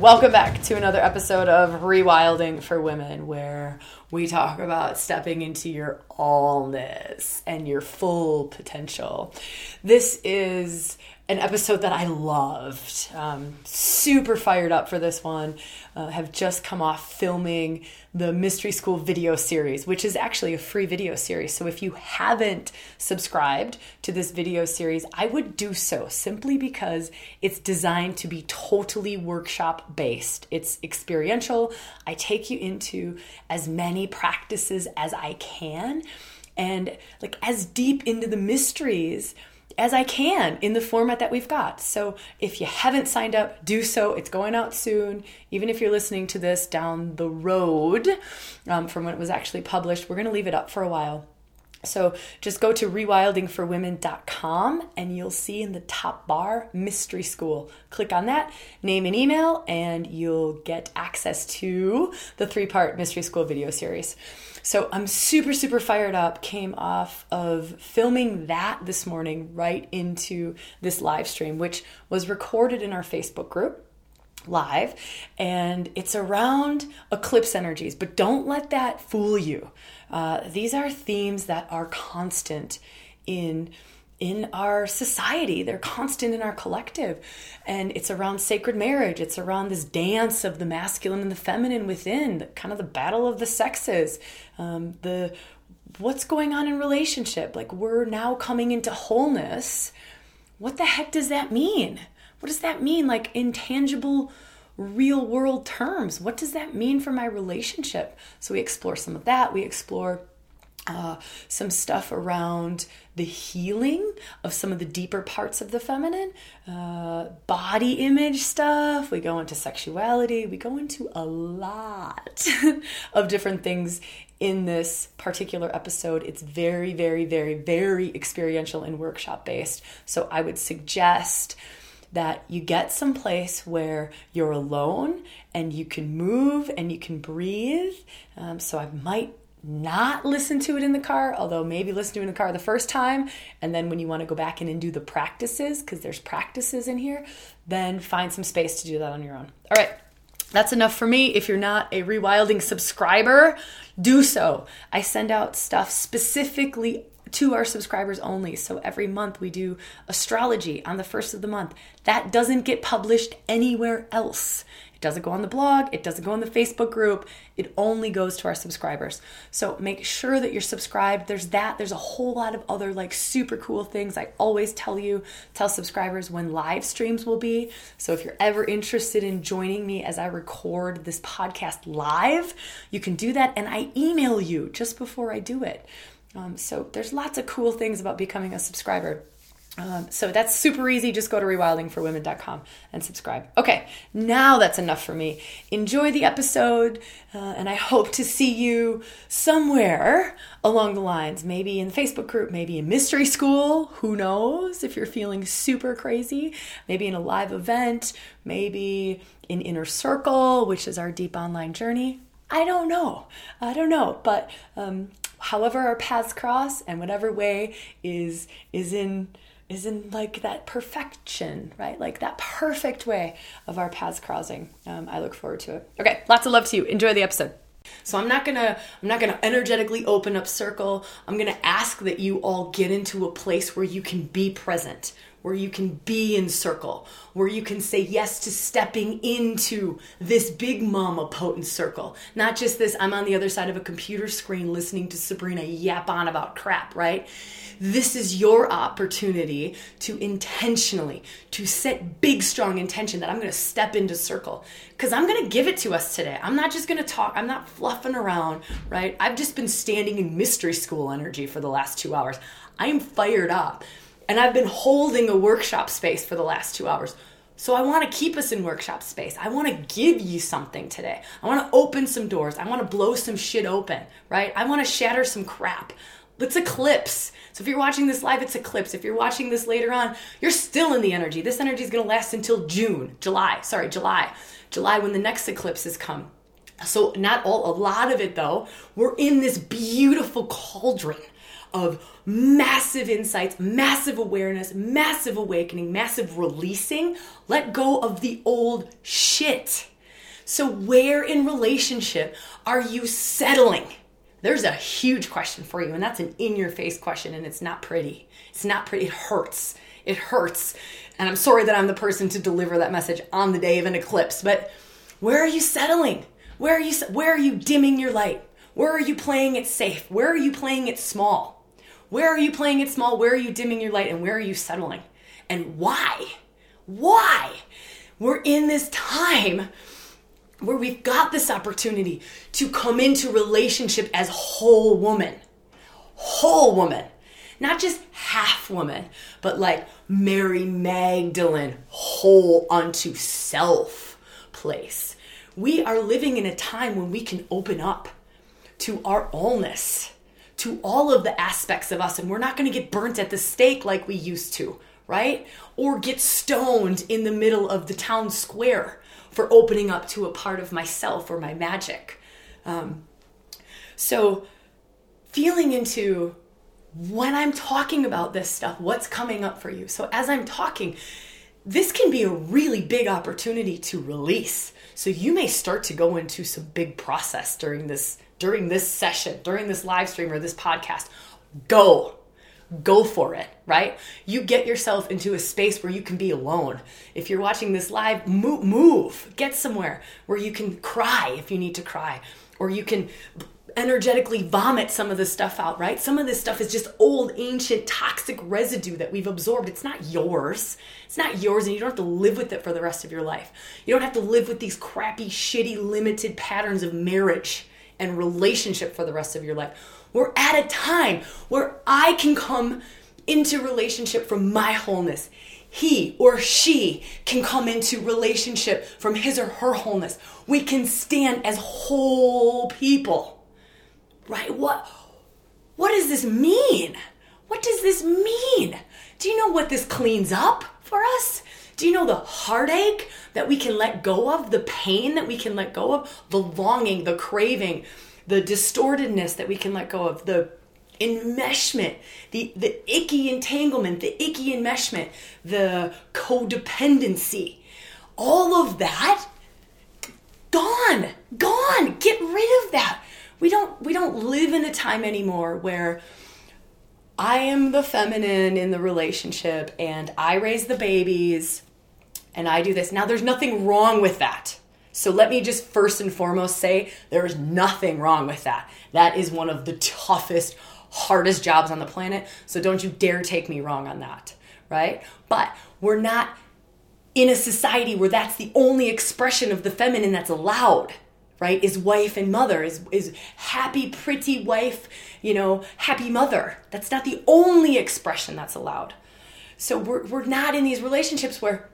Welcome back to another episode of Rewilding for Women, where we talk about stepping into your allness and your full potential. This is an episode that I loved. Um, super fired up for this one. Uh, have just come off filming the Mystery School video series, which is actually a free video series. So if you haven't subscribed to this video series, I would do so simply because it's designed to be totally workshop based. It's experiential. I take you into as many practices as I can and like as deep into the mysteries as I can in the format that we've got. So if you haven't signed up, do so. It's going out soon. Even if you're listening to this down the road um, from when it was actually published, we're going to leave it up for a while. So just go to rewildingforwomen.com and you'll see in the top bar Mystery School. Click on that, name and email, and you'll get access to the three part Mystery School video series. So I'm super, super fired up. Came off of filming that this morning right into this live stream, which was recorded in our Facebook group live and it's around eclipse energies but don't let that fool you uh, these are themes that are constant in in our society. They're constant in our collective. And it's around sacred marriage. It's around this dance of the masculine and the feminine within, the, kind of the battle of the sexes, um, the what's going on in relationship. Like we're now coming into wholeness. What the heck does that mean? What does that mean? Like intangible real world terms. What does that mean for my relationship? So we explore some of that. We explore uh, some stuff around the healing of some of the deeper parts of the feminine, uh, body image stuff. We go into sexuality. We go into a lot of different things in this particular episode. It's very, very, very, very experiential and workshop based. So I would suggest that you get some place where you're alone and you can move and you can breathe. Um, so I might not listen to it in the car, although maybe listen to it in the car the first time. And then when you want to go back in and do the practices, because there's practices in here, then find some space to do that on your own. All right. That's enough for me. If you're not a Rewilding subscriber, do so. I send out stuff specifically to our subscribers only. So every month we do astrology on the first of the month. That doesn't get published anywhere else. It doesn't go on the blog, it doesn't go on the Facebook group, it only goes to our subscribers. So make sure that you're subscribed. There's that, there's a whole lot of other like super cool things. I always tell you, tell subscribers when live streams will be. So if you're ever interested in joining me as I record this podcast live, you can do that and I email you just before I do it. Um, so there's lots of cool things about becoming a subscriber. Um, so that's super easy. Just go to rewildingforwomen.com and subscribe. Okay, now that's enough for me. Enjoy the episode, uh, and I hope to see you somewhere along the lines. Maybe in the Facebook group, maybe in mystery school. Who knows if you're feeling super crazy? Maybe in a live event, maybe in Inner Circle, which is our deep online journey. I don't know. I don't know. But um, however our paths cross and whatever way is is in is in like that perfection, right? Like that perfect way of our paths crossing. Um, I look forward to it. Okay, lots of love to you. Enjoy the episode. So I'm not gonna I'm not gonna energetically open up circle. I'm gonna ask that you all get into a place where you can be present, where you can be in circle, where you can say yes to stepping into this big mama potent circle. Not just this, I'm on the other side of a computer screen listening to Sabrina yap on about crap, right? This is your opportunity to intentionally, to set big, strong intention that I'm gonna step into circle. Because I'm gonna give it to us today. I'm not just gonna talk, I'm not fluffing around, right? I've just been standing in mystery school energy for the last two hours. I am fired up and I've been holding a workshop space for the last two hours. So I want to keep us in workshop space. I want to give you something today. I want to open some doors. I want to blow some shit open, right? I want to shatter some crap. Let's eclipse. So if you're watching this live, it's eclipse. If you're watching this later on, you're still in the energy. This energy is going to last until June, July. Sorry, July. July when the next eclipses come. So not all, a lot of it though, we're in this beautiful cauldron of massive insights, massive awareness, massive awakening, massive releasing. Let go of the old shit. So, where in relationship are you settling? There's a huge question for you, and that's an in your face question, and it's not pretty. It's not pretty. It hurts. It hurts. And I'm sorry that I'm the person to deliver that message on the day of an eclipse, but where are you settling? Where are you where are you dimming your light? Where are you playing it safe? Where are you playing it small? Where are you playing it small? Where are you dimming your light and where are you settling? And why? Why? We're in this time where we've got this opportunity to come into relationship as whole woman. Whole woman. Not just half woman, but like Mary Magdalene, whole unto self place. We are living in a time when we can open up to our allness, to all of the aspects of us, and we're not going to get burnt at the stake like we used to, right? Or get stoned in the middle of the town square for opening up to a part of myself or my magic. Um, so, feeling into when I'm talking about this stuff, what's coming up for you. So, as I'm talking, this can be a really big opportunity to release. So, you may start to go into some big process during this during this session, during this live stream or this podcast. Go go for it, right? You get yourself into a space where you can be alone. If you're watching this live, move, move, get somewhere where you can cry if you need to cry, or you can energetically vomit some of this stuff out, right? Some of this stuff is just old, ancient, toxic residue that we've absorbed. It's not yours. It's not yours, and you don't have to live with it for the rest of your life. You don't have to live with these crappy, shitty, limited patterns of marriage and relationship for the rest of your life we're at a time where I can come into relationship from my wholeness. He or she can come into relationship from his or her wholeness. We can stand as whole people. Right? What what does this mean? What does this mean? Do you know what this cleans up for us? Do you know the heartache that we can let go of, the pain that we can let go of, the longing, the craving, the distortedness that we can let go of, the enmeshment, the, the icky entanglement, the icky enmeshment, the codependency, all of that gone, gone. Get rid of that. We don't we don't live in a time anymore where I am the feminine in the relationship and I raise the babies and I do this. Now there's nothing wrong with that. So let me just first and foremost say there is nothing wrong with that. That is one of the toughest, hardest jobs on the planet. So don't you dare take me wrong on that, right? But we're not in a society where that's the only expression of the feminine that's allowed right is wife and mother is is happy pretty wife you know happy mother that's not the only expression that's allowed so we're, we're not in these relationships where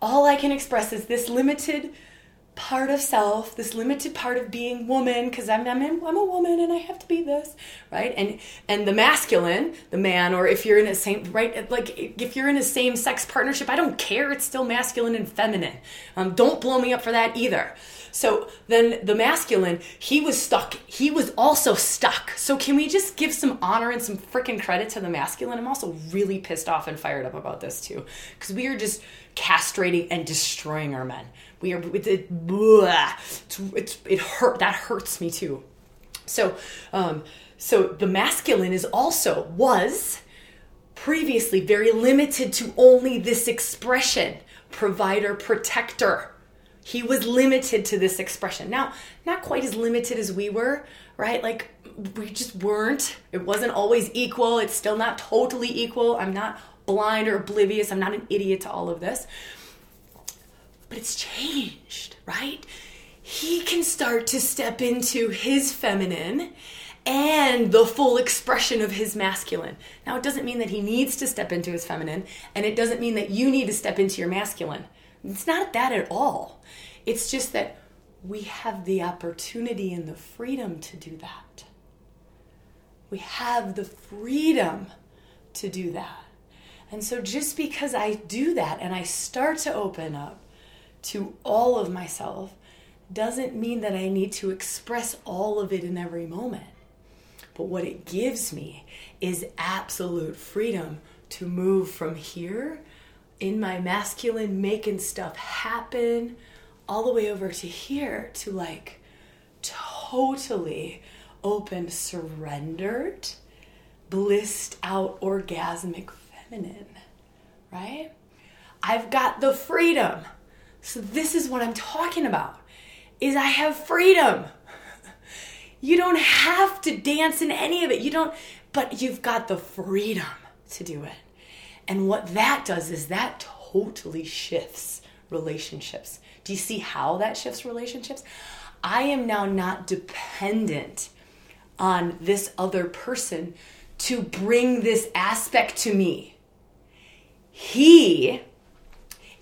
all i can express is this limited part of self, this limited part of being woman, because I'm, I'm I'm a woman and I have to be this, right? And and the masculine, the man, or if you're in a same right, like if you're in a same sex partnership, I don't care. It's still masculine and feminine. Um, don't blow me up for that either. So then the masculine, he was stuck. He was also stuck. So can we just give some honor and some freaking credit to the masculine? I'm also really pissed off and fired up about this too, because we are just castrating and destroying our men. We are with it. It's, it hurt. That hurts me too. So, um, so the masculine is also was previously very limited to only this expression provider protector he was limited to this expression. Now not quite as limited as we were right? Like we just weren't. It wasn't always equal. It's still not totally equal. I'm not blind or oblivious. I'm not an idiot to all of this. But it's changed, right? He can start to step into his feminine and the full expression of his masculine. Now, it doesn't mean that he needs to step into his feminine, and it doesn't mean that you need to step into your masculine. It's not that at all. It's just that we have the opportunity and the freedom to do that. We have the freedom to do that. And so, just because I do that and I start to open up to all of myself doesn't mean that I need to express all of it in every moment. But what it gives me is absolute freedom to move from here in my masculine, making stuff happen, all the way over to here to like totally open, surrendered, blissed out, orgasmic feminine, right? I've got the freedom. So this is what I'm talking about. Is I have freedom. You don't have to dance in any of it. You don't but you've got the freedom to do it. And what that does is that totally shifts relationships. Do you see how that shifts relationships? I am now not dependent on this other person to bring this aspect to me. He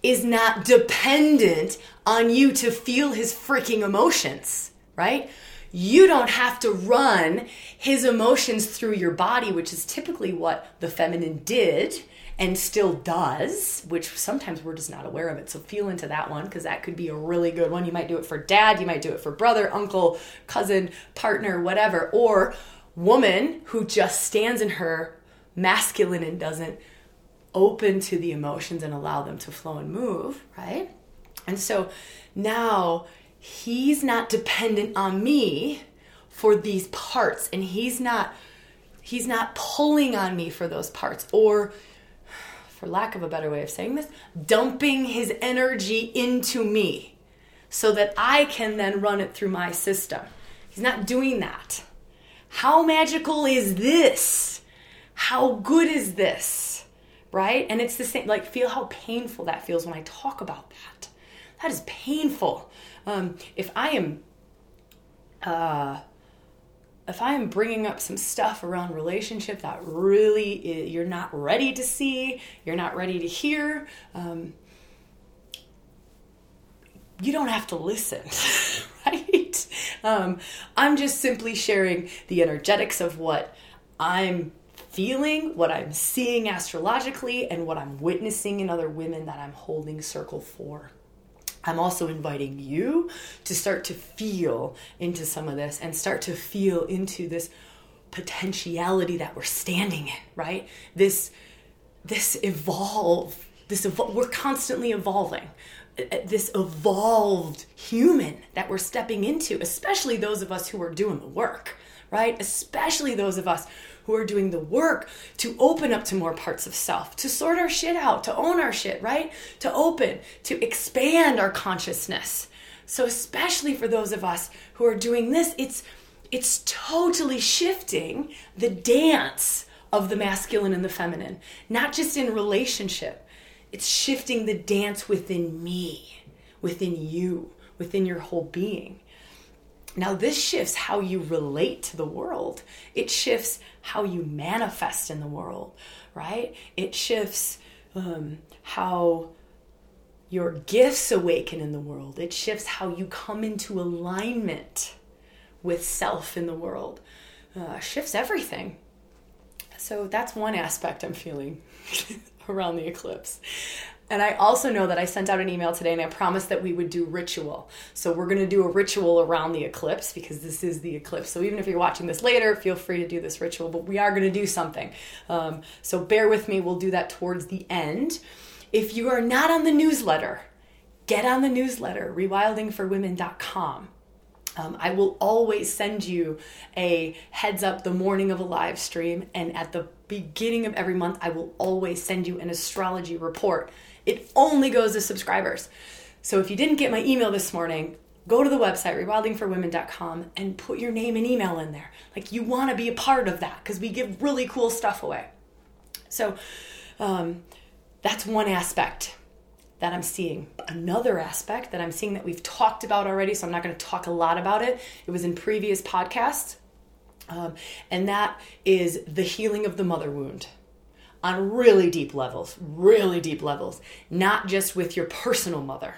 is not dependent on you to feel his freaking emotions, right? You don't have to run his emotions through your body, which is typically what the feminine did and still does, which sometimes we're just not aware of it. So feel into that one because that could be a really good one. You might do it for dad, you might do it for brother, uncle, cousin, partner, whatever, or woman who just stands in her masculine and doesn't open to the emotions and allow them to flow and move, right? And so now he's not dependent on me for these parts and he's not he's not pulling on me for those parts or for lack of a better way of saying this, dumping his energy into me so that I can then run it through my system. He's not doing that. How magical is this? How good is this? Right? And it's the same, like, feel how painful that feels when I talk about that. That is painful. Um, if I am, uh, if I am bringing up some stuff around relationship that really you're not ready to see, you're not ready to hear, um, you don't have to listen, right? Um, I'm just simply sharing the energetics of what I'm feeling, what I'm seeing astrologically, and what I'm witnessing in other women that I'm holding circle for. I'm also inviting you to start to feel into some of this and start to feel into this potentiality that we're standing in, right? This this evolve, this evol- we're constantly evolving. This evolved human that we're stepping into, especially those of us who are doing the work, right? Especially those of us who are doing the work to open up to more parts of self, to sort our shit out, to own our shit, right? To open, to expand our consciousness. So especially for those of us who are doing this, it's it's totally shifting the dance of the masculine and the feminine, not just in relationship. It's shifting the dance within me, within you, within your whole being. Now, this shifts how you relate to the world. It shifts how you manifest in the world, right? It shifts um, how your gifts awaken in the world. It shifts how you come into alignment with self in the world. Uh, shifts everything. So that's one aspect I'm feeling around the eclipse. And I also know that I sent out an email today and I promised that we would do ritual. So we're going to do a ritual around the eclipse because this is the eclipse. So even if you're watching this later, feel free to do this ritual, but we are going to do something. Um, so bear with me, we'll do that towards the end. If you are not on the newsletter, get on the newsletter, rewildingforwomen.com. Um, I will always send you a heads up the morning of a live stream, and at the beginning of every month, I will always send you an astrology report it only goes to subscribers. So if you didn't get my email this morning, go to the website rewildingforwomen.com and put your name and email in there. Like you want to be a part of that because we give really cool stuff away. So um, that's one aspect that I'm seeing. Another aspect that I'm seeing that we've talked about already, so I'm not going to talk a lot about it. It was in previous podcasts. Um, and that is the healing of the mother wound on really deep levels, really deep levels, not just with your personal mother,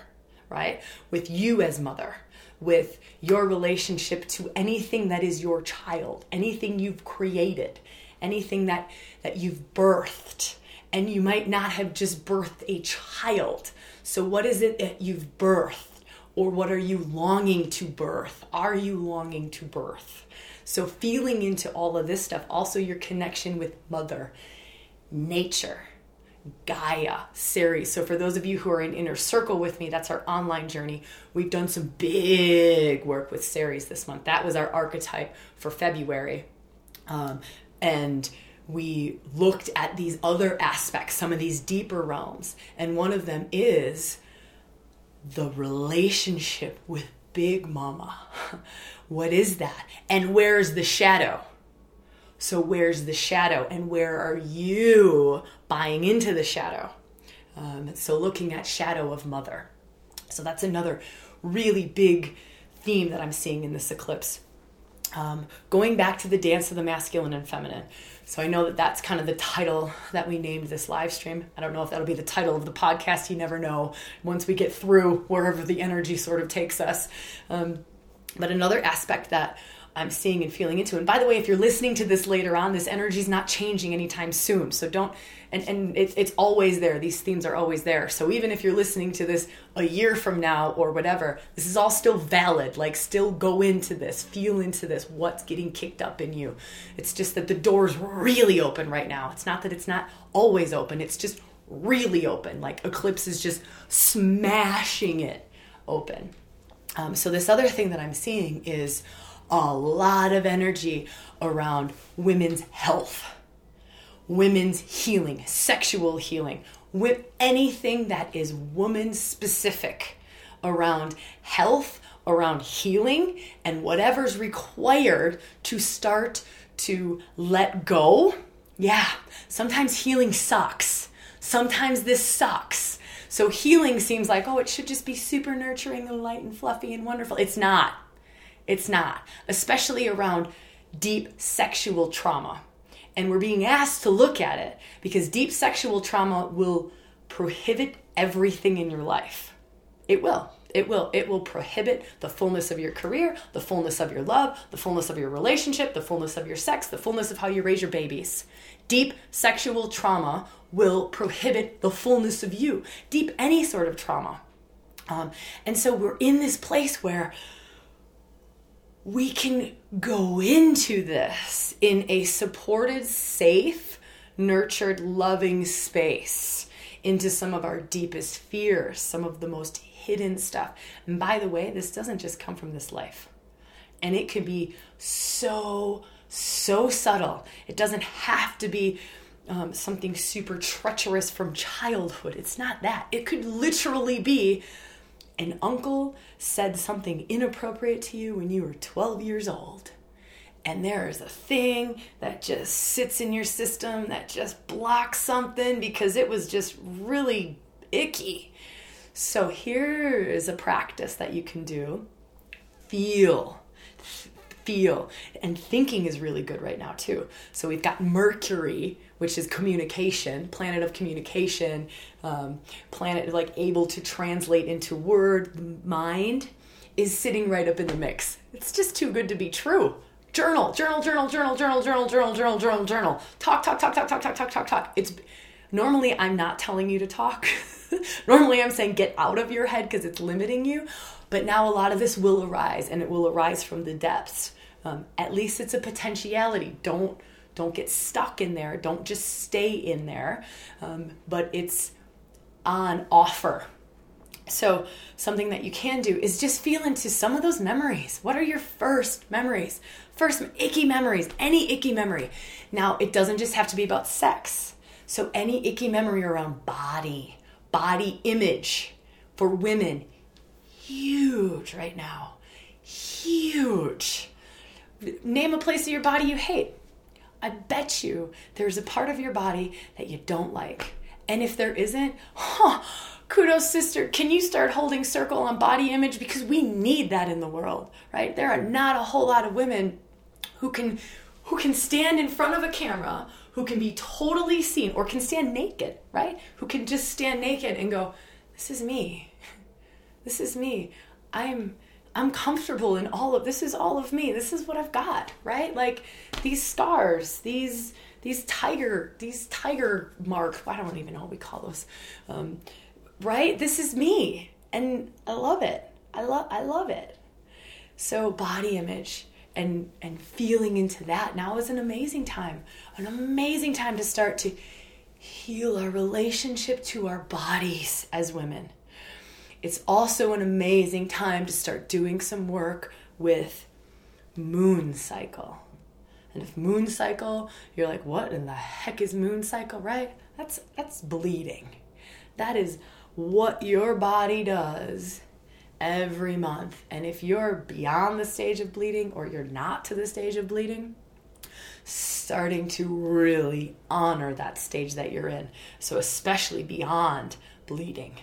right? With you as mother, with your relationship to anything that is your child, anything you've created, anything that that you've birthed. And you might not have just birthed a child. So what is it that you've birthed? Or what are you longing to birth? Are you longing to birth? So, feeling into all of this stuff, also your connection with mother, nature, Gaia, Ceres. So, for those of you who are in Inner Circle with me, that's our online journey. We've done some big work with Ceres this month. That was our archetype for February. Um, and we looked at these other aspects, some of these deeper realms. And one of them is the relationship with Big Mama. what is that? And where's the shadow? So, where's the shadow? And where are you buying into the shadow? Um, so, looking at shadow of mother. So, that's another really big theme that I'm seeing in this eclipse. Um, going back to the dance of the masculine and feminine. So I know that that's kind of the title that we named this live stream. I don't know if that'll be the title of the podcast. You never know once we get through wherever the energy sort of takes us. Um, but another aspect that I'm seeing and feeling into. And by the way, if you're listening to this later on, this energy is not changing anytime soon. So don't, and, and it, it's always there. These themes are always there. So even if you're listening to this a year from now or whatever, this is all still valid. Like, still go into this, feel into this, what's getting kicked up in you. It's just that the door's really open right now. It's not that it's not always open, it's just really open. Like, Eclipse is just smashing it open. Um, so, this other thing that I'm seeing is, a lot of energy around women's health, women's healing, sexual healing, with anything that is woman specific around health, around healing, and whatever's required to start to let go. Yeah, sometimes healing sucks. Sometimes this sucks. So healing seems like, oh, it should just be super nurturing and light and fluffy and wonderful. It's not. It's not, especially around deep sexual trauma. And we're being asked to look at it because deep sexual trauma will prohibit everything in your life. It will. It will. It will prohibit the fullness of your career, the fullness of your love, the fullness of your relationship, the fullness of your sex, the fullness of how you raise your babies. Deep sexual trauma will prohibit the fullness of you. Deep any sort of trauma. Um, and so we're in this place where we can go into this in a supported, safe, nurtured, loving space into some of our deepest fears, some of the most hidden stuff. And by the way, this doesn't just come from this life. And it could be so, so subtle. It doesn't have to be um, something super treacherous from childhood. It's not that. It could literally be an uncle said something inappropriate to you when you were 12 years old, and there is a thing that just sits in your system that just blocks something because it was just really icky. So, here is a practice that you can do feel feel. And thinking is really good right now, too. So we've got Mercury, which is communication, planet of communication, um, planet like able to translate into word, mind is sitting right up in the mix. It's just too good to be true. Journal, journal, journal, journal, journal, journal, journal, journal, journal, journal. Talk, talk, talk, talk, talk, talk, talk, talk, talk. It's normally I'm not telling you to talk. normally I'm saying get out of your head because it's limiting you. But now a lot of this will arise and it will arise from the depths. Um, at least it's a potentiality. Don't don't get stuck in there. Don't just stay in there. Um, but it's on offer. So something that you can do is just feel into some of those memories. What are your first memories? First icky memories. Any icky memory. Now it doesn't just have to be about sex. So any icky memory around body, body image for women, huge right now. Huge name a place of your body you hate. I bet you there's a part of your body that you don't like. And if there isn't, huh, kudos, sister. Can you start holding circle on body image? Because we need that in the world, right? There are not a whole lot of women who can who can stand in front of a camera, who can be totally seen, or can stand naked, right? Who can just stand naked and go, This is me. This is me. I'm I'm comfortable in all of this is all of me. This is what I've got, right? Like these stars, these these tiger, these tiger mark. I don't even know what we call those. Um, right? This is me, and I love it. I love I love it. So body image and and feeling into that now is an amazing time. An amazing time to start to heal our relationship to our bodies as women. It's also an amazing time to start doing some work with moon cycle. And if moon cycle, you're like, what in the heck is moon cycle, right? That's that's bleeding. That is what your body does every month. And if you're beyond the stage of bleeding or you're not to the stage of bleeding, starting to really honor that stage that you're in. So, especially beyond bleeding,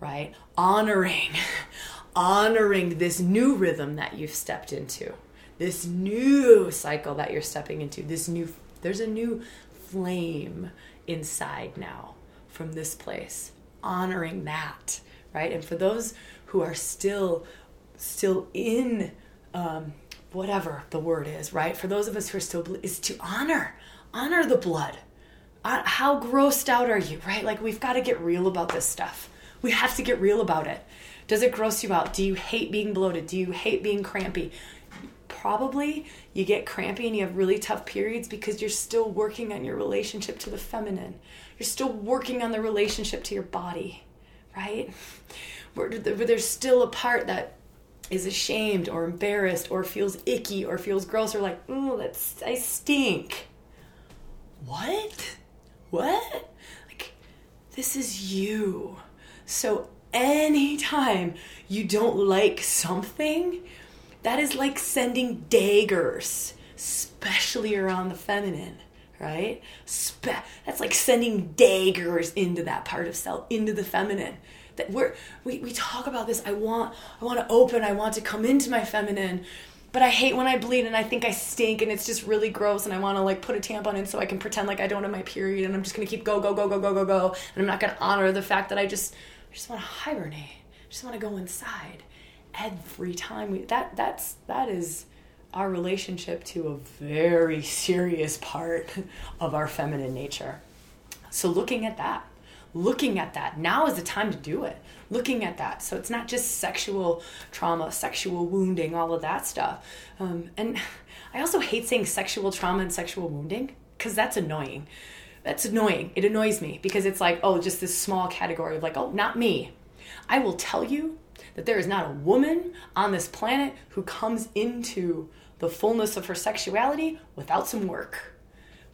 right? Honoring, honoring this new rhythm that you've stepped into, this new cycle that you're stepping into, this new, there's a new flame inside now from this place. Honoring that, right? And for those who are still, still in, um, whatever the word is, right? For those of us who are still, is to honor, honor the blood. Uh, how grossed out are you, right? Like we've got to get real about this stuff. We have to get real about it. Does it gross you out? Do you hate being bloated? Do you hate being crampy? Probably you get crampy and you have really tough periods because you're still working on your relationship to the feminine. You're still working on the relationship to your body, right? Where there's still a part that is ashamed or embarrassed or feels icky or feels gross or like, oh, that's I stink. What? What? Like, this is you. So anytime you don't like something, that is like sending daggers, especially around the feminine, right? Spe- that's like sending daggers into that part of self, into the feminine that we're we, we talk about this i want i want to open i want to come into my feminine but i hate when i bleed and i think i stink and it's just really gross and i want to like put a tampon in so i can pretend like i don't have my period and i'm just going to keep go go go go go go go and i'm not going to honor the fact that i just i just want to hibernate i just want to go inside every time we that that's that is our relationship to a very serious part of our feminine nature so looking at that looking at that. Now is the time to do it. Looking at that. So it's not just sexual trauma, sexual wounding, all of that stuff. Um, and I also hate saying sexual trauma and sexual wounding because that's annoying. That's annoying. It annoys me because it's like, oh, just this small category of like, oh, not me. I will tell you that there is not a woman on this planet who comes into the fullness of her sexuality without some work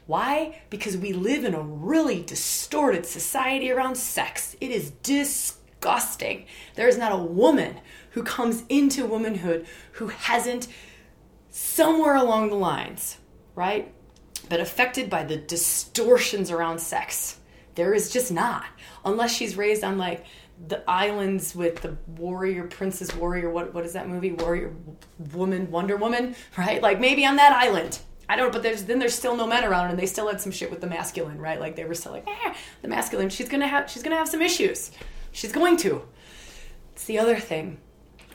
why? Because we live in a really distorted society around sex. It is disgusting. There is not a woman who comes into womanhood who hasn't somewhere along the lines, right? But affected by the distortions around sex. There is just not. Unless she's raised on like the islands with the warrior princess warrior what what is that movie warrior woman wonder woman right like maybe on that island I don't, know, but there's then there's still no men around, and they still had some shit with the masculine, right? Like they were still like, eh, the masculine. She's gonna have she's gonna have some issues. She's going to. It's the other thing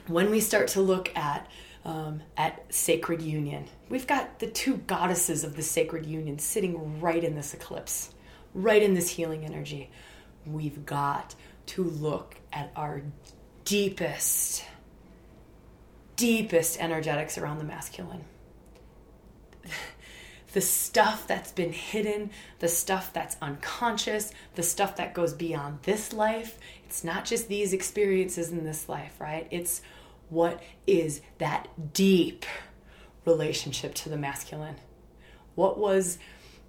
when we start to look at um, at sacred union. We've got the two goddesses of the sacred union sitting right in this eclipse, right in this healing energy. We've got to look at our deepest, deepest energetics around the masculine the stuff that's been hidden, the stuff that's unconscious, the stuff that goes beyond this life. It's not just these experiences in this life, right? It's what is that deep relationship to the masculine? What was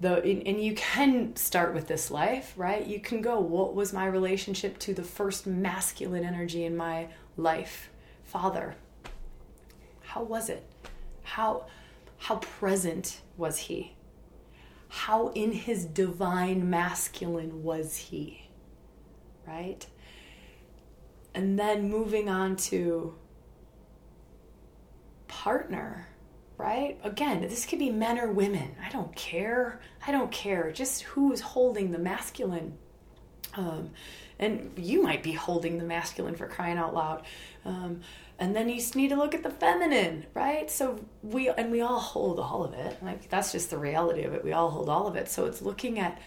the, and you can start with this life, right? You can go, what was my relationship to the first masculine energy in my life? Father. How was it? How, how present was he? How in his divine masculine was he? Right? And then moving on to partner, right? Again, this could be men or women. I don't care. I don't care. Just who's holding the masculine. Um, and you might be holding the masculine for crying out loud. Um, and then you need to look at the feminine right so we and we all hold all of it like that's just the reality of it we all hold all of it so it's looking at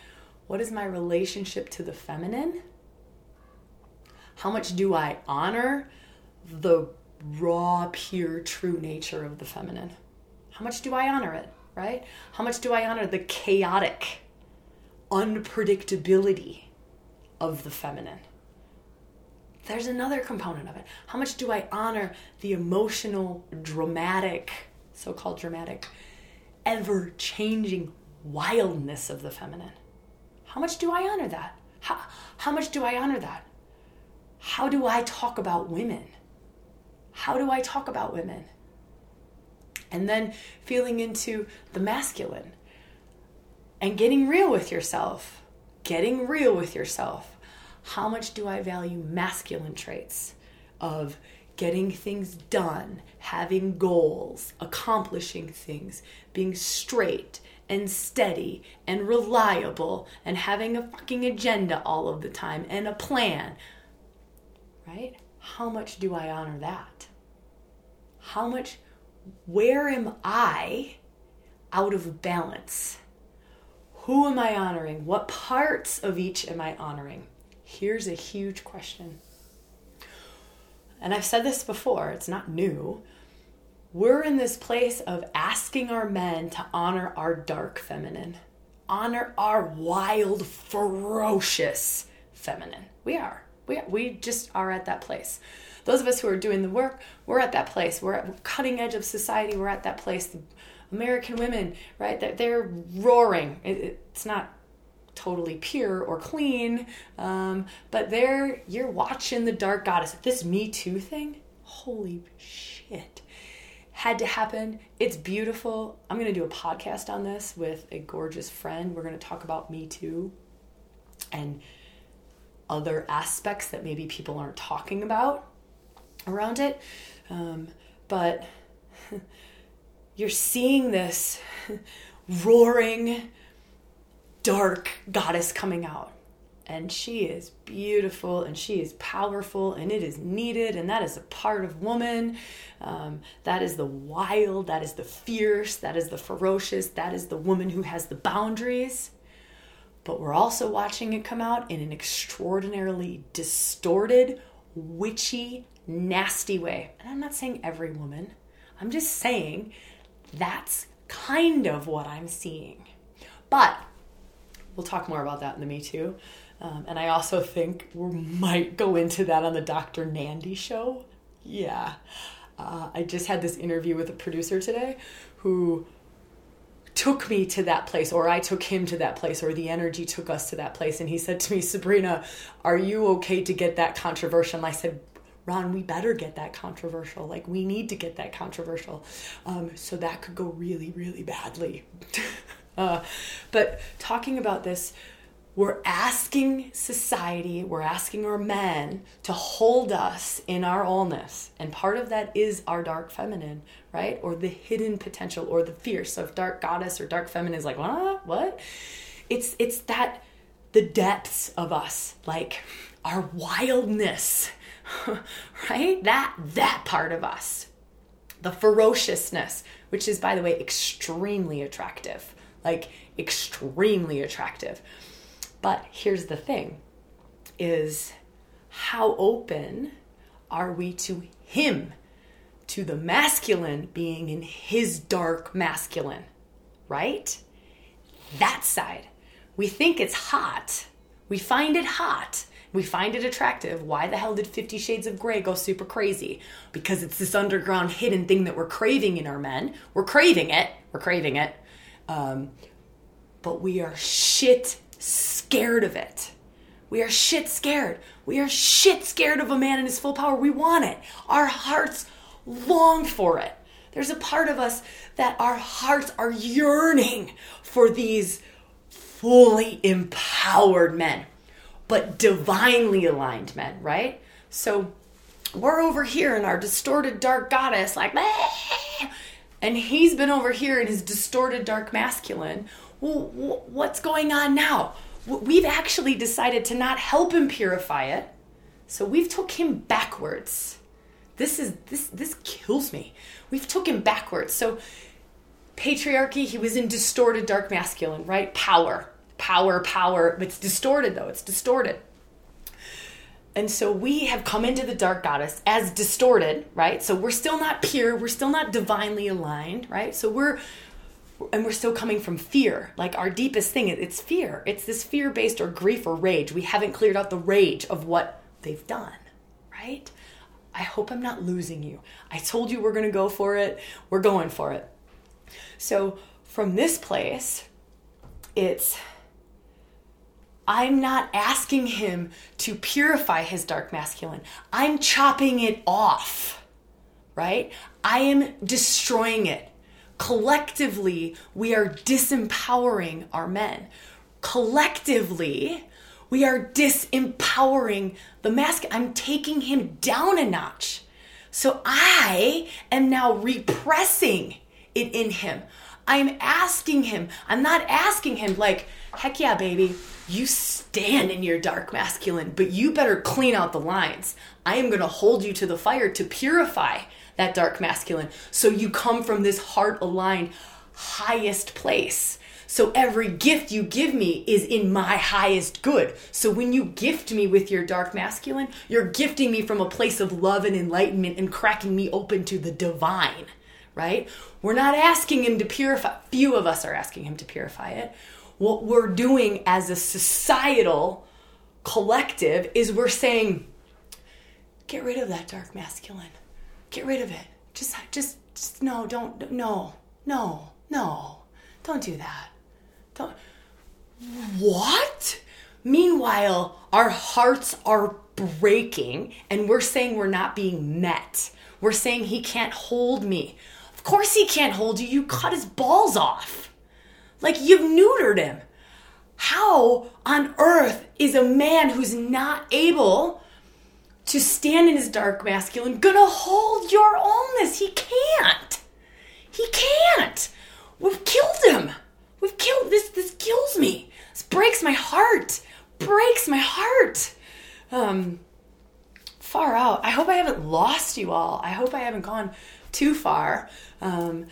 what is my relationship to the feminine how much do i honor the raw, pure, true nature of the feminine? How much do I honor it, right? How much do I honor the chaotic unpredictability of the feminine? There's another component of it. How much do I honor the emotional, dramatic, so called dramatic, ever changing wildness of the feminine? How much do I honor that? How, how much do I honor that? How do I talk about women? How do I talk about women? And then feeling into the masculine and getting real with yourself. Getting real with yourself. How much do I value masculine traits of getting things done, having goals, accomplishing things, being straight and steady and reliable and having a fucking agenda all of the time and a plan? Right? How much do I honor that? How much, where am I out of balance? Who am I honoring? What parts of each am I honoring? Here's a huge question. And I've said this before, it's not new. We're in this place of asking our men to honor our dark feminine, honor our wild, ferocious feminine. We are. We, we just are at that place those of us who are doing the work, we're at that place. We're at cutting edge of society. We're at that place. The American women, right? They're, they're roaring. It, it's not totally pure or clean, um, but there you're watching the dark goddess. This Me Too thing, holy shit, had to happen. It's beautiful. I'm going to do a podcast on this with a gorgeous friend. We're going to talk about Me Too and other aspects that maybe people aren't talking about around it. Um, but you're seeing this roaring, dark goddess coming out. And she is beautiful and she is powerful and it is needed, and that is a part of woman. Um, that is the wild, that is the fierce, that is the ferocious, that is the woman who has the boundaries. But we're also watching it come out in an extraordinarily distorted, witchy, nasty way. And I'm not saying every woman, I'm just saying that's kind of what I'm seeing. But we'll talk more about that in the Me Too. Um, and I also think we might go into that on the Dr. Nandi show. Yeah. Uh, I just had this interview with a producer today who took me to that place, or I took him to that place, or the energy took us to that place. And he said to me, Sabrina, are you okay to get that controversial? And I said, Ron, we better get that controversial. Like, we need to get that controversial. Um, so that could go really, really badly. uh, but talking about this, we're asking society, we're asking our men to hold us in our allness. And part of that is our dark feminine, right? Or the hidden potential or the fierce. So if dark goddess or dark feminine is like, what? What? It's it's that the depths of us, like our wildness right? That that part of us. The ferociousness, which is by the way extremely attractive. Like extremely attractive. But here's the thing is how open are we to him, to the masculine being in his dark masculine, right? That side. We think it's hot. We find it hot we find it attractive. Why the hell did Fifty Shades of Grey go super crazy? Because it's this underground hidden thing that we're craving in our men. We're craving it. We're craving it. Um, but we are shit scared of it. We are shit scared. We are shit scared of a man in his full power. We want it. Our hearts long for it. There's a part of us that our hearts are yearning for these fully empowered men but divinely aligned men, right? So we're over here in our distorted dark goddess, like, and he's been over here in his distorted dark masculine. Well, what's going on now? We've actually decided to not help him purify it, so we've took him backwards. This is this this kills me. We've took him backwards. So patriarchy, he was in distorted dark masculine, right? Power power, power. It's distorted though, it's distorted. and so we have come into the dark goddess as distorted, right? So we're still not pure, we're still not divinely aligned, right? So we're and we're still coming from fear. Like our deepest thing, it's fear. It's this fear based or grief or rage. We haven't cleared out the rage of what they've done, right? I hope I'm not losing you. I told you we're going to go for it. We're going for it. So from this place, it's I'm not asking him to purify his dark masculine. I'm chopping it off, right? I am destroying it. Collectively, we are disempowering our men. Collectively, we are disempowering the masculine. I'm taking him down a notch. So I am now repressing it in him. I'm asking him. I'm not asking him, like, heck yeah, baby, you stand in your dark masculine, but you better clean out the lines. I am going to hold you to the fire to purify that dark masculine. So you come from this heart aligned highest place. So every gift you give me is in my highest good. So when you gift me with your dark masculine, you're gifting me from a place of love and enlightenment and cracking me open to the divine, right? We're not asking him to purify. Few of us are asking him to purify it. What we're doing as a societal collective is we're saying, get rid of that dark masculine Get rid of it. Just, just, just no, don't, no, no, no, don't do that. Don't. What? Meanwhile, our hearts are breaking and we're saying we're not being met. We're saying he can't hold me. Of course he can't hold you. You cut his balls off. Like you've neutered him. How on earth is a man who's not able to stand in his dark masculine gonna hold your allness. He can't. He can't. We've killed him. We've killed this. This kills me. This breaks my heart. Breaks my heart. Um, far out. I hope I haven't lost you all. I hope I haven't gone too far. Um,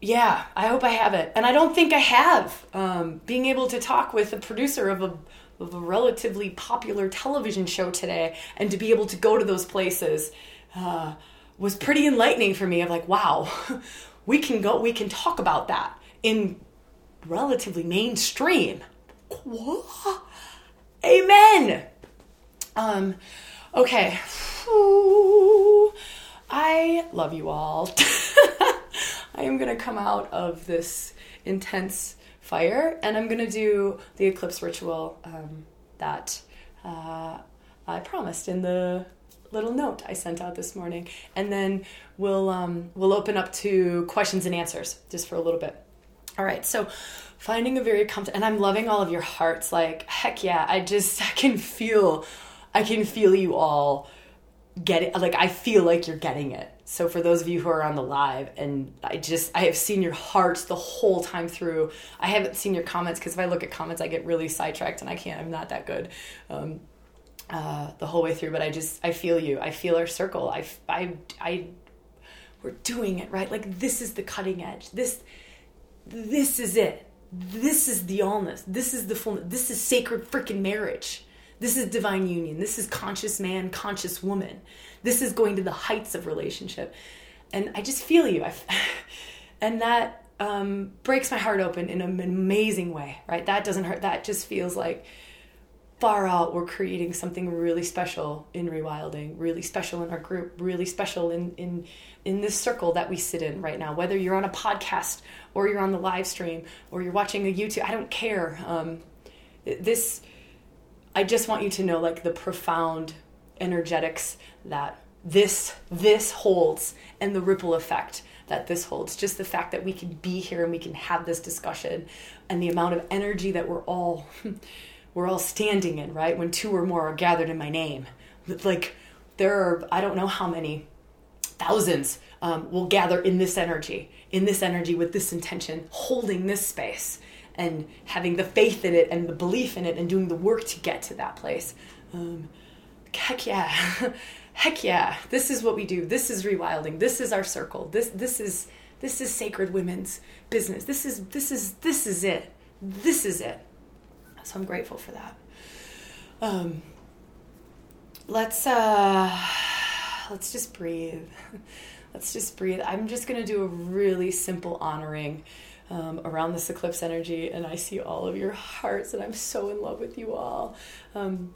yeah, I hope I have it. And I don't think I have. Um, being able to talk with the producer of a relatively popular television show today and to be able to go to those places uh, was pretty enlightening for me of like wow we can go we can talk about that in relatively mainstream. Amen. Um okay. I love you all. I am gonna come out of this intense fire, and I'm gonna do the eclipse ritual um, that uh, I promised in the little note I sent out this morning, and then we'll um, we'll open up to questions and answers just for a little bit. All right, so finding a very comfortable, and I'm loving all of your hearts. Like heck yeah, I just I can feel, I can feel you all get it. Like I feel like you're getting it. So for those of you who are on the live, and I just I have seen your hearts the whole time through. I haven't seen your comments because if I look at comments, I get really sidetracked and I can't. I'm not that good. Um, uh, the whole way through, but I just I feel you. I feel our circle. I I I we're doing it right. Like this is the cutting edge. This this is it. This is the allness. This is the fullness. This is sacred freaking marriage. This is divine union. This is conscious man, conscious woman. This is going to the heights of relationship. And I just feel you. I, and that um, breaks my heart open in an amazing way, right? That doesn't hurt. That just feels like far out we're creating something really special in rewilding really special in our group really special in in in this circle that we sit in right now whether you're on a podcast or you're on the live stream or you're watching a youtube i don't care um, this I just want you to know like the profound energetics that this this holds and the ripple effect that this holds. Just the fact that we can be here and we can have this discussion and the amount of energy that we're all we're all standing in right? When two or more are gathered in my name. Like there are i don't know how many thousands um, will gather in this energy in this energy with this intention holding this space and having the faith in it and the belief in it and doing the work to get to that place. Um, heck yeah. heck yeah. This is what we do. This is rewilding. This is our circle. This this is this is sacred women's business. This is this is this is it. This is it. So I'm grateful for that. Um, let's uh let's just breathe. let's just breathe. I'm just going to do a really simple honoring um, around this eclipse energy, and I see all of your hearts, and I'm so in love with you all. Um,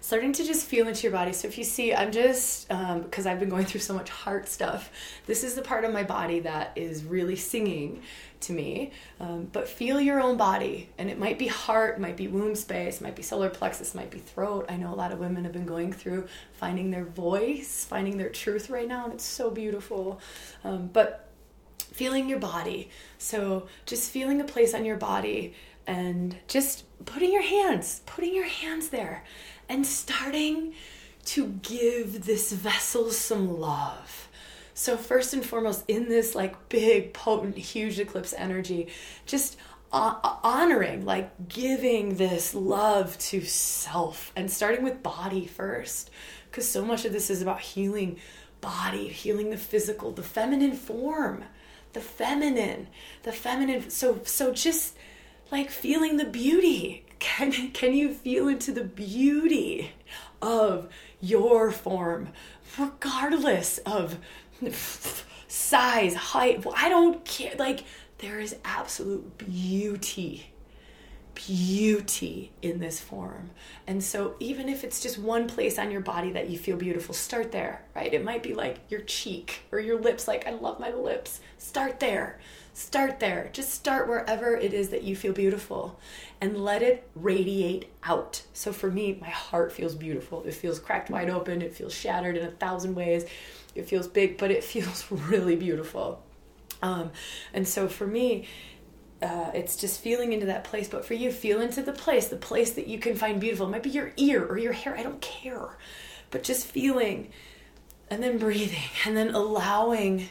starting to just feel into your body. So if you see, I'm just, because um, I've been going through so much heart stuff, this is the part of my body that is really singing to me. Um, but feel your own body. And it might be heart, might be womb space, might be solar plexus, might be throat. I know a lot of women have been going through finding their voice, finding their truth right now, and it's so beautiful. Um, but feeling your body. So just feeling a place on your body and just putting your hands, putting your hands there and starting to give this vessel some love. So, first and foremost, in this like big, potent, huge eclipse energy, just honoring, like giving this love to self and starting with body first. Because so much of this is about healing body, healing the physical, the feminine form, the feminine, the feminine. So, so just like feeling the beauty, can, can you feel into the beauty of your form, regardless of size, height? I don't care. Like, there is absolute beauty beauty in this form. And so, even if it's just one place on your body that you feel beautiful, start there, right? It might be like your cheek or your lips, like, I love my lips. Start there. Start there. Just start wherever it is that you feel beautiful and let it radiate out. So for me, my heart feels beautiful. It feels cracked wide open. It feels shattered in a thousand ways. It feels big, but it feels really beautiful. Um, and so for me, uh, it's just feeling into that place. But for you, feel into the place, the place that you can find beautiful. It might be your ear or your hair. I don't care. But just feeling and then breathing and then allowing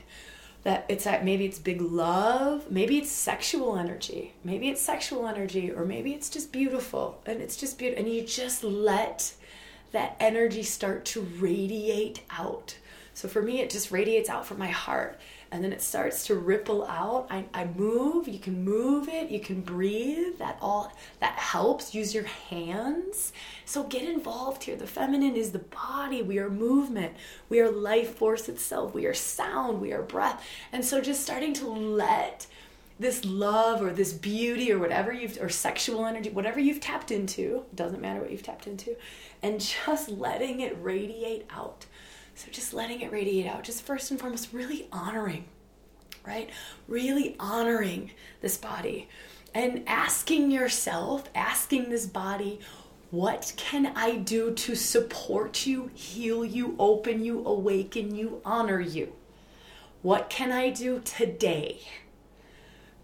that it's that maybe it's big love, maybe it's sexual energy, maybe it's sexual energy, or maybe it's just beautiful and it's just beautiful. And you just let that energy start to radiate out. So for me, it just radiates out from my heart and then it starts to ripple out. I, I move, you can move it, you can breathe. That all that helps. Use your hands. So get involved here. The feminine is the body. We are movement. We are life force itself. We are sound. We are breath. And so just starting to let this love or this beauty or whatever you've or sexual energy, whatever you've tapped into, doesn't matter what you've tapped into, and just letting it radiate out. So just letting it radiate out, just first and foremost, really honoring, right? Really honoring this body and asking yourself, asking this body, what can I do to support you, heal you, open you, awaken you, honor you? What can I do today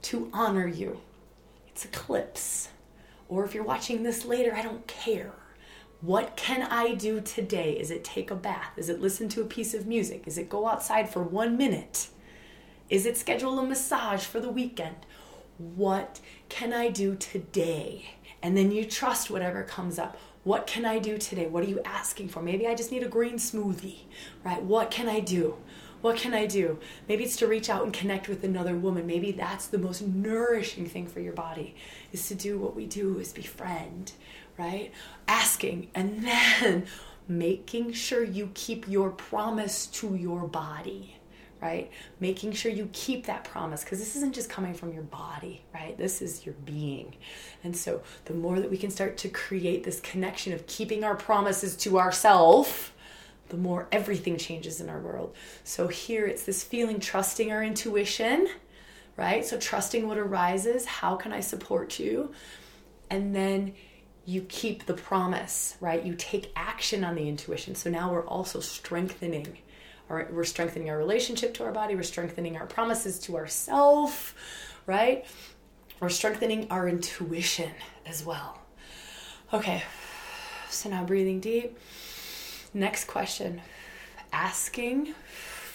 to honor you? It's eclipse. Or if you're watching this later, I don't care. What can I do today? Is it take a bath? Is it listen to a piece of music? Is it go outside for one minute? Is it schedule a massage for the weekend? What can I do today? And then you trust whatever comes up. What can I do today? What are you asking for? Maybe I just need a green smoothie, right? What can I do? What can I do? Maybe it's to reach out and connect with another woman. Maybe that's the most nourishing thing for your body is to do what we do is befriend, right? Asking and then making sure you keep your promise to your body, right? Making sure you keep that promise because this isn't just coming from your body, right? This is your being. And so the more that we can start to create this connection of keeping our promises to ourselves, the more everything changes in our world. So here it's this feeling trusting our intuition, right? So trusting what arises, how can I support you? And then you keep the promise, right? You take action on the intuition. So now we're also strengthening. Our, we're strengthening our relationship to our body. We're strengthening our promises to ourselves, right? We're strengthening our intuition as well. Okay, so now breathing deep. Next question. Asking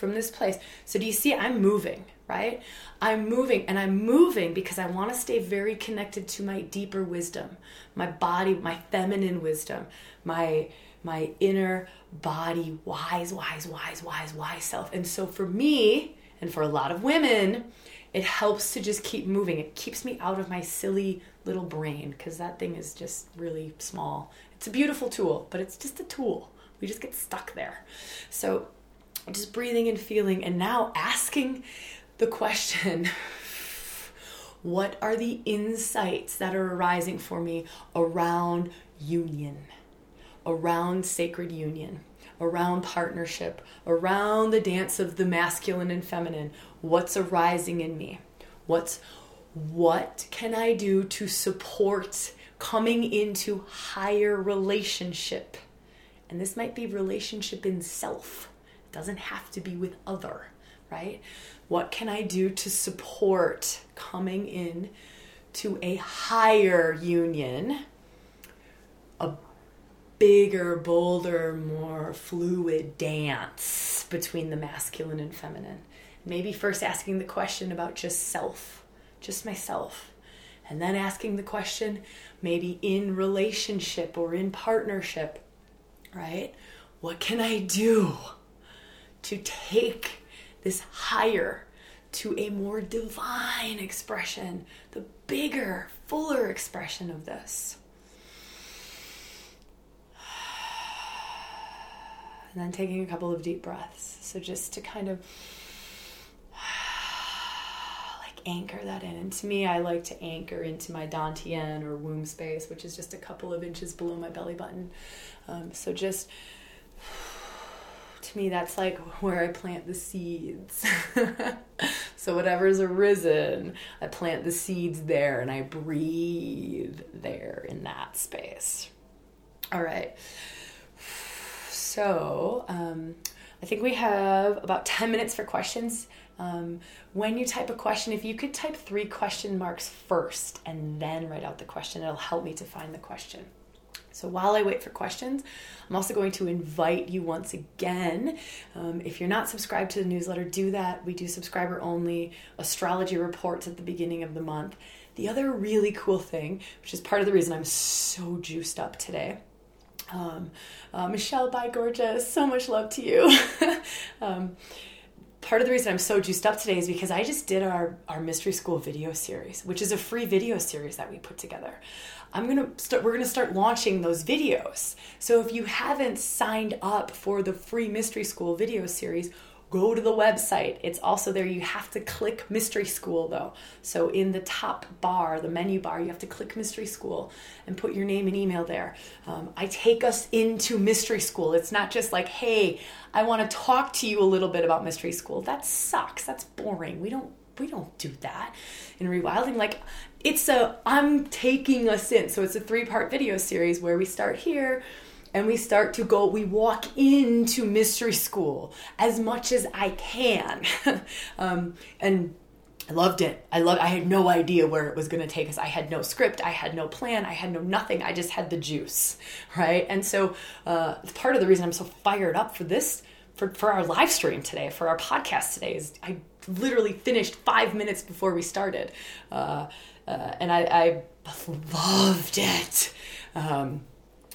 from this place. So, do you see I'm moving, right? I'm moving and I'm moving because I want to stay very connected to my deeper wisdom, my body, my feminine wisdom, my my inner body wise wise wise wise wise self. And so for me and for a lot of women, it helps to just keep moving. It keeps me out of my silly little brain because that thing is just really small. It's a beautiful tool, but it's just a tool. We just get stuck there. So just breathing and feeling, and now asking the question what are the insights that are arising for me around union, around sacred union? around partnership, around the dance of the masculine and feminine. What's arising in me? What's what can I do to support coming into higher relationship? And this might be relationship in self. It doesn't have to be with other, right? What can I do to support coming in to a higher union? A bigger, bolder, more fluid dance between the masculine and feminine. Maybe first asking the question about just self, just myself. And then asking the question, maybe in relationship or in partnership, right? What can I do to take this higher to a more divine expression, the bigger, fuller expression of this? And then taking a couple of deep breaths. So just to kind of like anchor that in. And to me, I like to anchor into my dantian or womb space, which is just a couple of inches below my belly button. Um, so just to me, that's like where I plant the seeds. so whatever's arisen, I plant the seeds there and I breathe there in that space. All right. So um, I think we have about 10 minutes for questions. Um, when you type a question, if you could type three question marks first and then write out the question, it'll help me to find the question. So while I wait for questions, I'm also going to invite you once again. Um, if you're not subscribed to the newsletter, do that. We do subscriber only astrology reports at the beginning of the month. The other really cool thing, which is part of the reason I'm so juiced up today, um, uh, Michelle, bye, gorgeous. So much love to you. um, part of the reason I'm so juiced up today is because I just did our, our mystery school video series, which is a free video series that we put together. I'm gonna start. We're gonna start launching those videos. So if you haven't signed up for the free mystery school video series, go to the website. It's also there. You have to click Mystery School though. So in the top bar, the menu bar, you have to click Mystery School and put your name and email there. Um, I take us into Mystery School. It's not just like, hey, I want to talk to you a little bit about Mystery School. That sucks. That's boring. We don't we don't do that in rewilding. Like it's a I'm taking us in. So it's a three part video series where we start here and we start to go we walk into mystery school as much as i can um, and I loved it. I loved I had no idea where it was going to take us. I had no script, I had no plan, I had no nothing. I just had the juice, right? And so uh, part of the reason I'm so fired up for this for for our live stream today, for our podcast today is I literally finished 5 minutes before we started. Uh, uh, and I, I loved it. Um,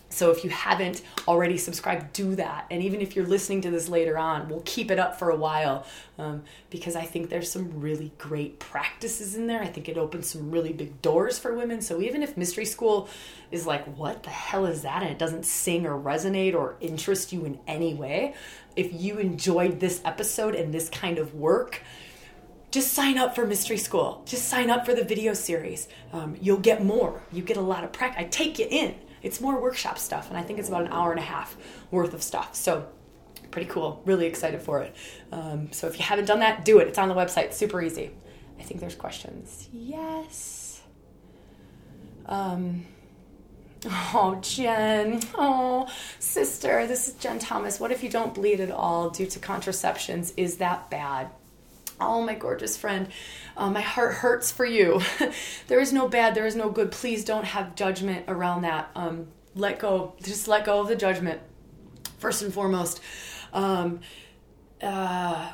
so if you haven't already subscribed, do that. And even if you're listening to this later on, we'll keep it up for a while um, because I think there's some really great practices in there. I think it opens some really big doors for women. So even if Mystery School is like, what the hell is that? And it doesn't sing or resonate or interest you in any way, if you enjoyed this episode and this kind of work, just sign up for Mystery School. Just sign up for the video series. Um, you'll get more. You get a lot of practice. I take you in it's more workshop stuff, and I think it's about an hour and a half worth of stuff. So pretty cool. Really excited for it. Um, so if you haven't done that, do it. It's on the website. Super easy. I think there's questions. Yes. Um, oh, Jen. Oh, sister. This is Jen Thomas. What if you don't bleed at all due to contraceptions? Is that bad? Oh, my gorgeous friend, uh, my heart hurts for you. there is no bad, there is no good. Please don't have judgment around that. Um, let go, just let go of the judgment. First and foremost, um, uh,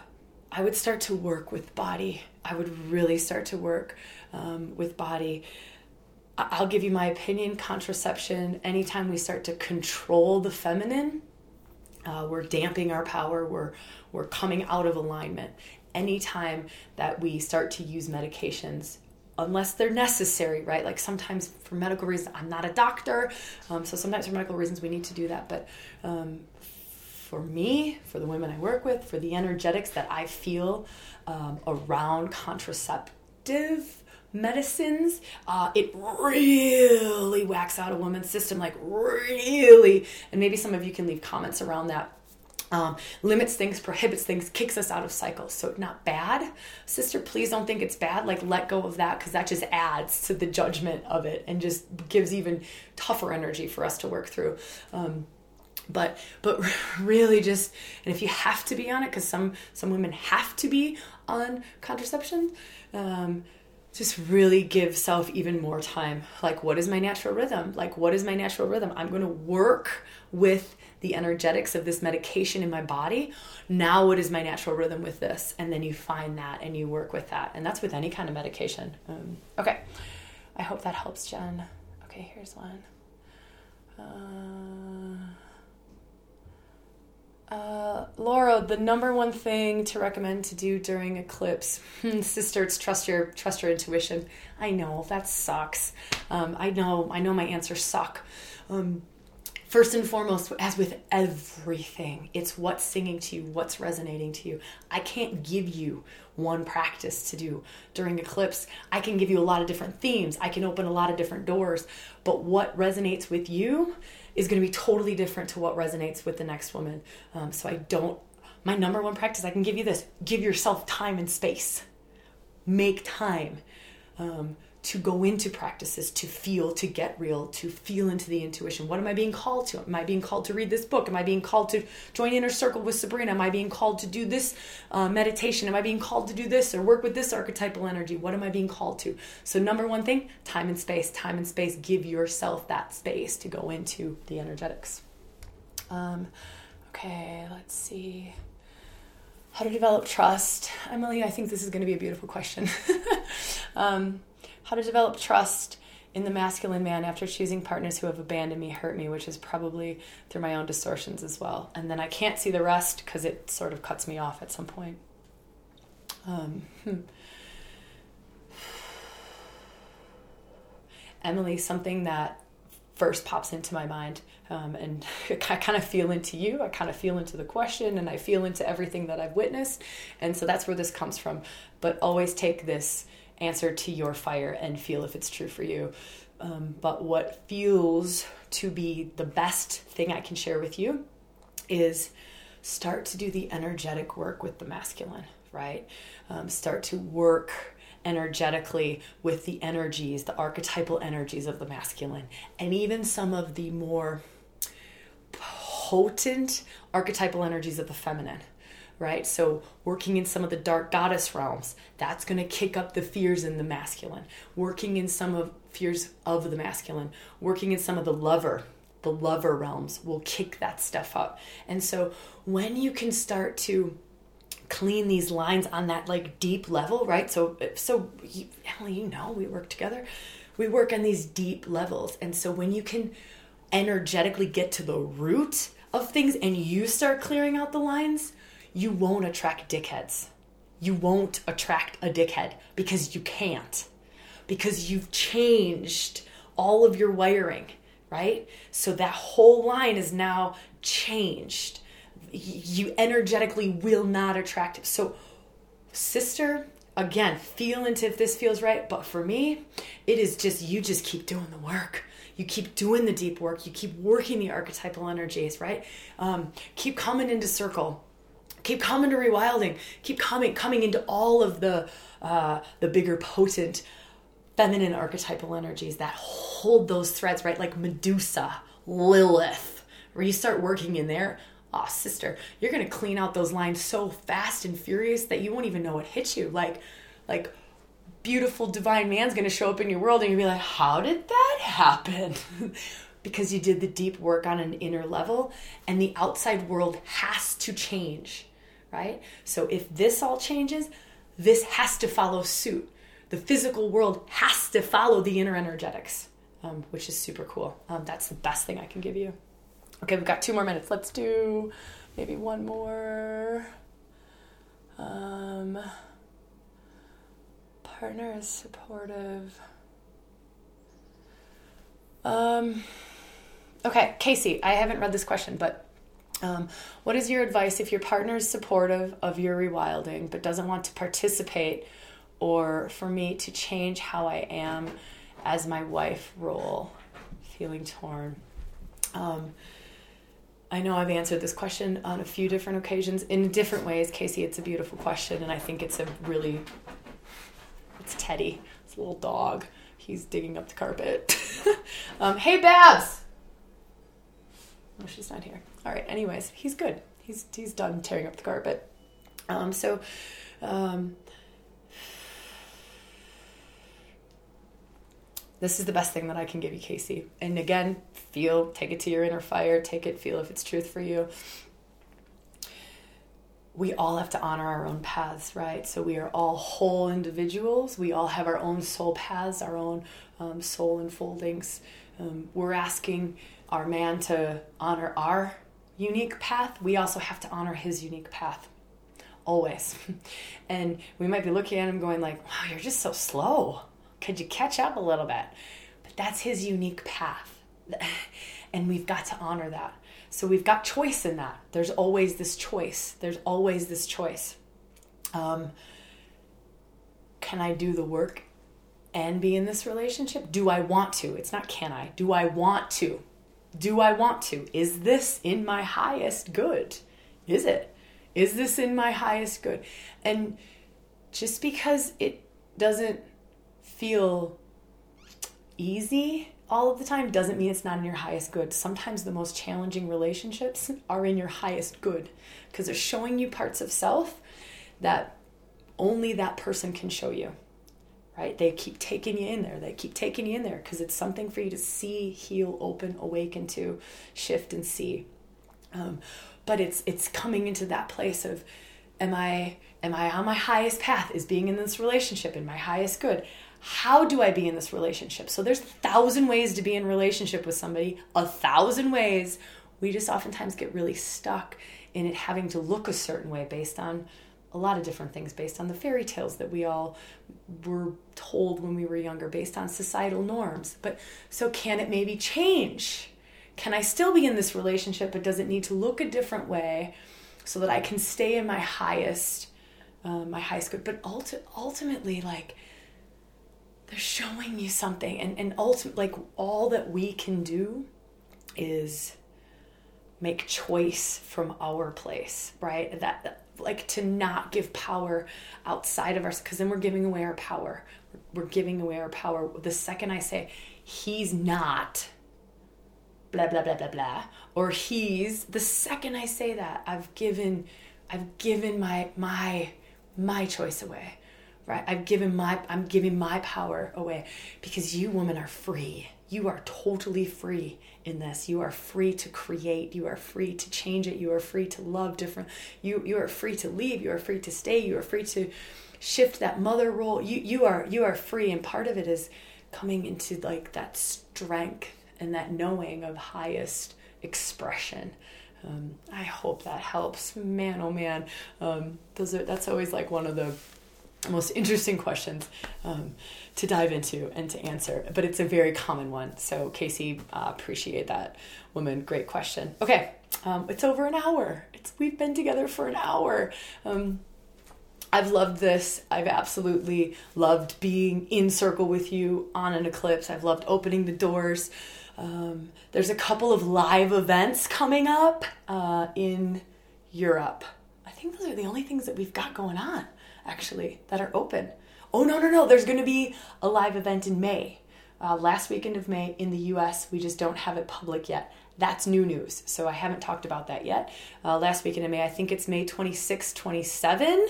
I would start to work with body. I would really start to work um, with body. I'll give you my opinion contraception, anytime we start to control the feminine, uh, we're damping our power, we're, we're coming out of alignment anytime that we start to use medications unless they're necessary, right? Like sometimes for medical reasons, I'm not a doctor, um, so sometimes for medical reasons we need to do that. But um, for me, for the women I work with, for the energetics that I feel um, around contraceptive medicines, uh, it really whacks out a woman's system, like really. And maybe some of you can leave comments around that um, limits things, prohibits things, kicks us out of cycles. So, not bad. Sister, please don't think it's bad. Like, let go of that because that just adds to the judgment of it and just gives even tougher energy for us to work through. Um, but but really just and if you have to be on it because some some women have to be on contraception um, just really give self even more time like what is my natural rhythm like what is my natural rhythm i'm going to work with the energetics of this medication in my body. Now, what is my natural rhythm with this? And then you find that and you work with that. And that's with any kind of medication. Um, okay. I hope that helps, Jen. Okay, here's one. Uh, uh, Laura, the number one thing to recommend to do during eclipse, sister, it's trust your trust your intuition. I know that sucks. Um, I know I know my answers suck. Um, first and foremost, as with everything, it's what's singing to you, what's resonating to you. I can't give you one practice to do during eclipse. I can give you a lot of different themes, I can open a lot of different doors, but what resonates with you is going to be totally different to what resonates with the next woman. Um, so I don't, my number one practice, I can give you this give yourself time and space, make time. Um, to go into practices, to feel, to get real, to feel into the intuition. What am I being called to? Am I being called to read this book? Am I being called to join Inner Circle with Sabrina? Am I being called to do this uh, meditation? Am I being called to do this or work with this archetypal energy? What am I being called to? So, number one thing time and space. Time and space. Give yourself that space to go into the energetics. Um, okay, let's see. How to develop trust. Emily, I think this is going to be a beautiful question. um, how to develop trust in the masculine man after choosing partners who have abandoned me, hurt me, which is probably through my own distortions as well. And then I can't see the rest because it sort of cuts me off at some point. Um, hmm. Emily, something that first pops into my mind, um, and I kind of feel into you, I kind of feel into the question, and I feel into everything that I've witnessed. And so that's where this comes from. But always take this answer to your fire and feel if it's true for you. Um, but what feels to be the best thing I can share with you is start to do the energetic work with the masculine, right? Um, start to work energetically with the energies, the archetypal energies of the masculine, and even some of the more potent archetypal energies of the feminine right? So, working in some of the dark goddess realms, that's going to kick up the fears in the masculine. Working in some of fears of the masculine, working in some of the lover, the lover realms will kick that stuff up. And so, when you can start to clean these lines on that like deep level, right? So, so you, Emily, you know, we work together. We work on these deep levels. And so, when you can energetically get to the root of things and you start clearing out the lines, you won't attract dickheads. You won't attract a dickhead because you can't. Because you've changed all of your wiring, right? So that whole line is now changed. You energetically will not attract it. So, sister, again, feel into if this feels right. But for me, it is just, you just keep doing the work you keep doing the deep work you keep working the archetypal energies right um, keep coming into circle keep coming to rewilding. Keep coming coming into all of the uh, the bigger potent feminine archetypal energies that hold those threads right? Like medusa lilith. Where you start working in there. Oh sister you're gonna clean out those lines so fast and furious that you won't even know what hit you. Like like beautiful divine man's gonna show up in your world and you'll be like how did that happen? Because you did the deep work on an inner level and the outside world has to change right? So if this all changes, this has to follow suit. The physical world has to follow the inner energetics, um, which is super cool. Um, that's the best thing I can give you. Okay, we've got two more minutes. Let's do maybe one more. Um, partner is supportive. Um, okay, Casey, I haven't read this question, but um, what is your advice if your partner is supportive of your rewilding but doesn't want to participate or for me to change how I am as my wife role? Feeling torn. Um, I know I've answered this question on a few different occasions in different ways. Casey, it's a beautiful question, and I think it's a really, it's Teddy, it's a little dog. He's digging up the carpet. um, hey, Babs! She's not here. All right. Anyways, he's good. He's he's done tearing up the carpet. Um, so, um, this is the best thing that I can give you, Casey. And again, feel, take it to your inner fire, take it, feel if it's truth for you. We all have to honor our own paths, right? So we are all whole individuals. We all have our own soul paths, our own um, soul unfoldings. Um, we're asking our man to honor our unique path. We also have to honor his unique path always. And we might be looking at him going like, "Wow, you're just so slow." Could you catch up a little bit? But that's his unique path. And we've got to honor that. So we've got choice in that. There's always this choice. There's always this choice. Um, can I do the work and be in this relationship? Do I want to? It's not can I. Do I want to? Do I want to? Is this in my highest good? Is it? Is this in my highest good? And just because it doesn't feel easy all of the time doesn't mean it's not in your highest good. Sometimes the most challenging relationships are in your highest good because they're showing you parts of self that only that person can show you. Right? They keep taking you in there. They keep taking you in there because it's something for you to see, heal, open, awaken to, shift, and see. Um, but it's it's coming into that place of, am I am I on my highest path? Is being in this relationship in my highest good? how do I be in this relationship? So there's a thousand ways to be in relationship with somebody, a thousand ways. We just oftentimes get really stuck in it having to look a certain way based on a lot of different things, based on the fairy tales that we all were told when we were younger, based on societal norms. But so can it maybe change? Can I still be in this relationship, but does it need to look a different way so that I can stay in my highest, uh, my highest good? But ulti- ultimately, like, they're showing you something and and ultimately like all that we can do is make choice from our place right that, that like to not give power outside of us because then we're giving away our power. We're giving away our power. The second i say he's not blah blah blah blah blah or he's the second i say that i've given i've given my my my choice away right? I've given my i'm giving my power away because you women are free. You are totally free in this. You are free to create. You are free to change it. You are free to love different. You you are free to leave. You are free to stay. You are free to shift that mother role. You you are you are free. And part of it is coming into like that strength and that knowing of highest expression. Um, I hope that helps. Man, oh man, um, those are that's always like one of the most interesting questions. Um, to dive into and to answer, but it's a very common one. So, Casey, uh, appreciate that woman. Great question. Okay, um, it's over an hour. It's we've been together for an hour. Um, I've loved this. I've absolutely loved being in circle with you on an eclipse. I've loved opening the doors. Um, there's a couple of live events coming up uh, in Europe. I think those are the only things that we've got going on actually that are open. Oh, no, no, no. There's going to be a live event in May. Uh, last weekend of May in the US. We just don't have it public yet. That's new news. So I haven't talked about that yet. Uh, last weekend in May, I think it's May 26, 27.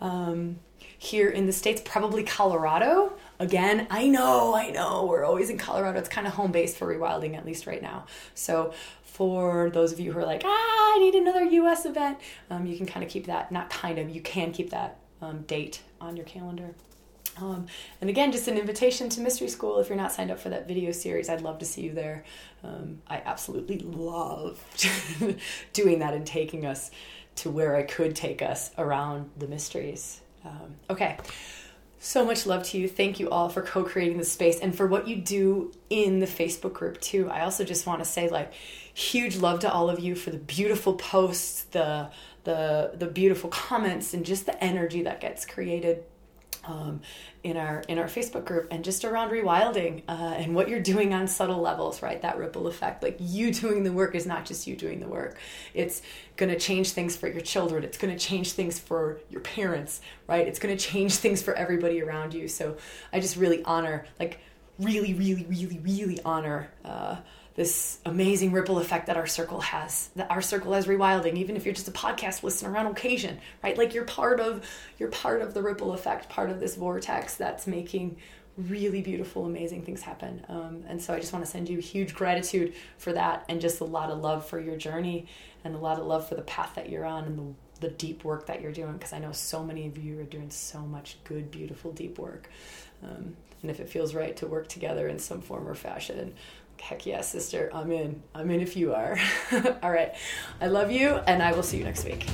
Um, here in the States, probably Colorado. Again, I know, I know, we're always in Colorado. It's kind of home base for rewilding, at least right now. So for those of you who are like, ah, I need another US event, um, you can kind of keep that, not kind of, you can keep that um, date on your calendar. Um, and again, just an invitation to Mystery School. If you're not signed up for that video series, I'd love to see you there. Um, I absolutely loved doing that and taking us to where I could take us around the mysteries. Um, okay, So much love to you. Thank you all for co creating the space and for what you do in the Facebook group, too. I also just want to say, like, huge love to all of you for the beautiful posts, the the the beautiful comments and just the energy that gets created um, in our in our Facebook group and just around rewilding uh, and what you're doing on subtle levels, right? That ripple effect. Like you doing the work is not just you doing the work. It's going to change things for your children. It's going to change things for your parents, right? It's going to change things for everybody around you. So I just really honor, like, really, really, really, really honor. Uh, this amazing ripple effect that our circle has that our circle has rewilding even if you're just a podcast listener on occasion right like you're part of you're part of the ripple effect part of this vortex that's making really beautiful amazing things happen um, and so i just want to send you huge gratitude for that and just a lot of love for your journey and a lot of love for the path that you're on and the the deep work that you're doing because I know so many of you are doing so much good, beautiful, deep work. Um, and if it feels right to work together in some form or fashion, Heck yeah, sister. I'm in. I'm in if you are. All right. I love you, and I will see you next week.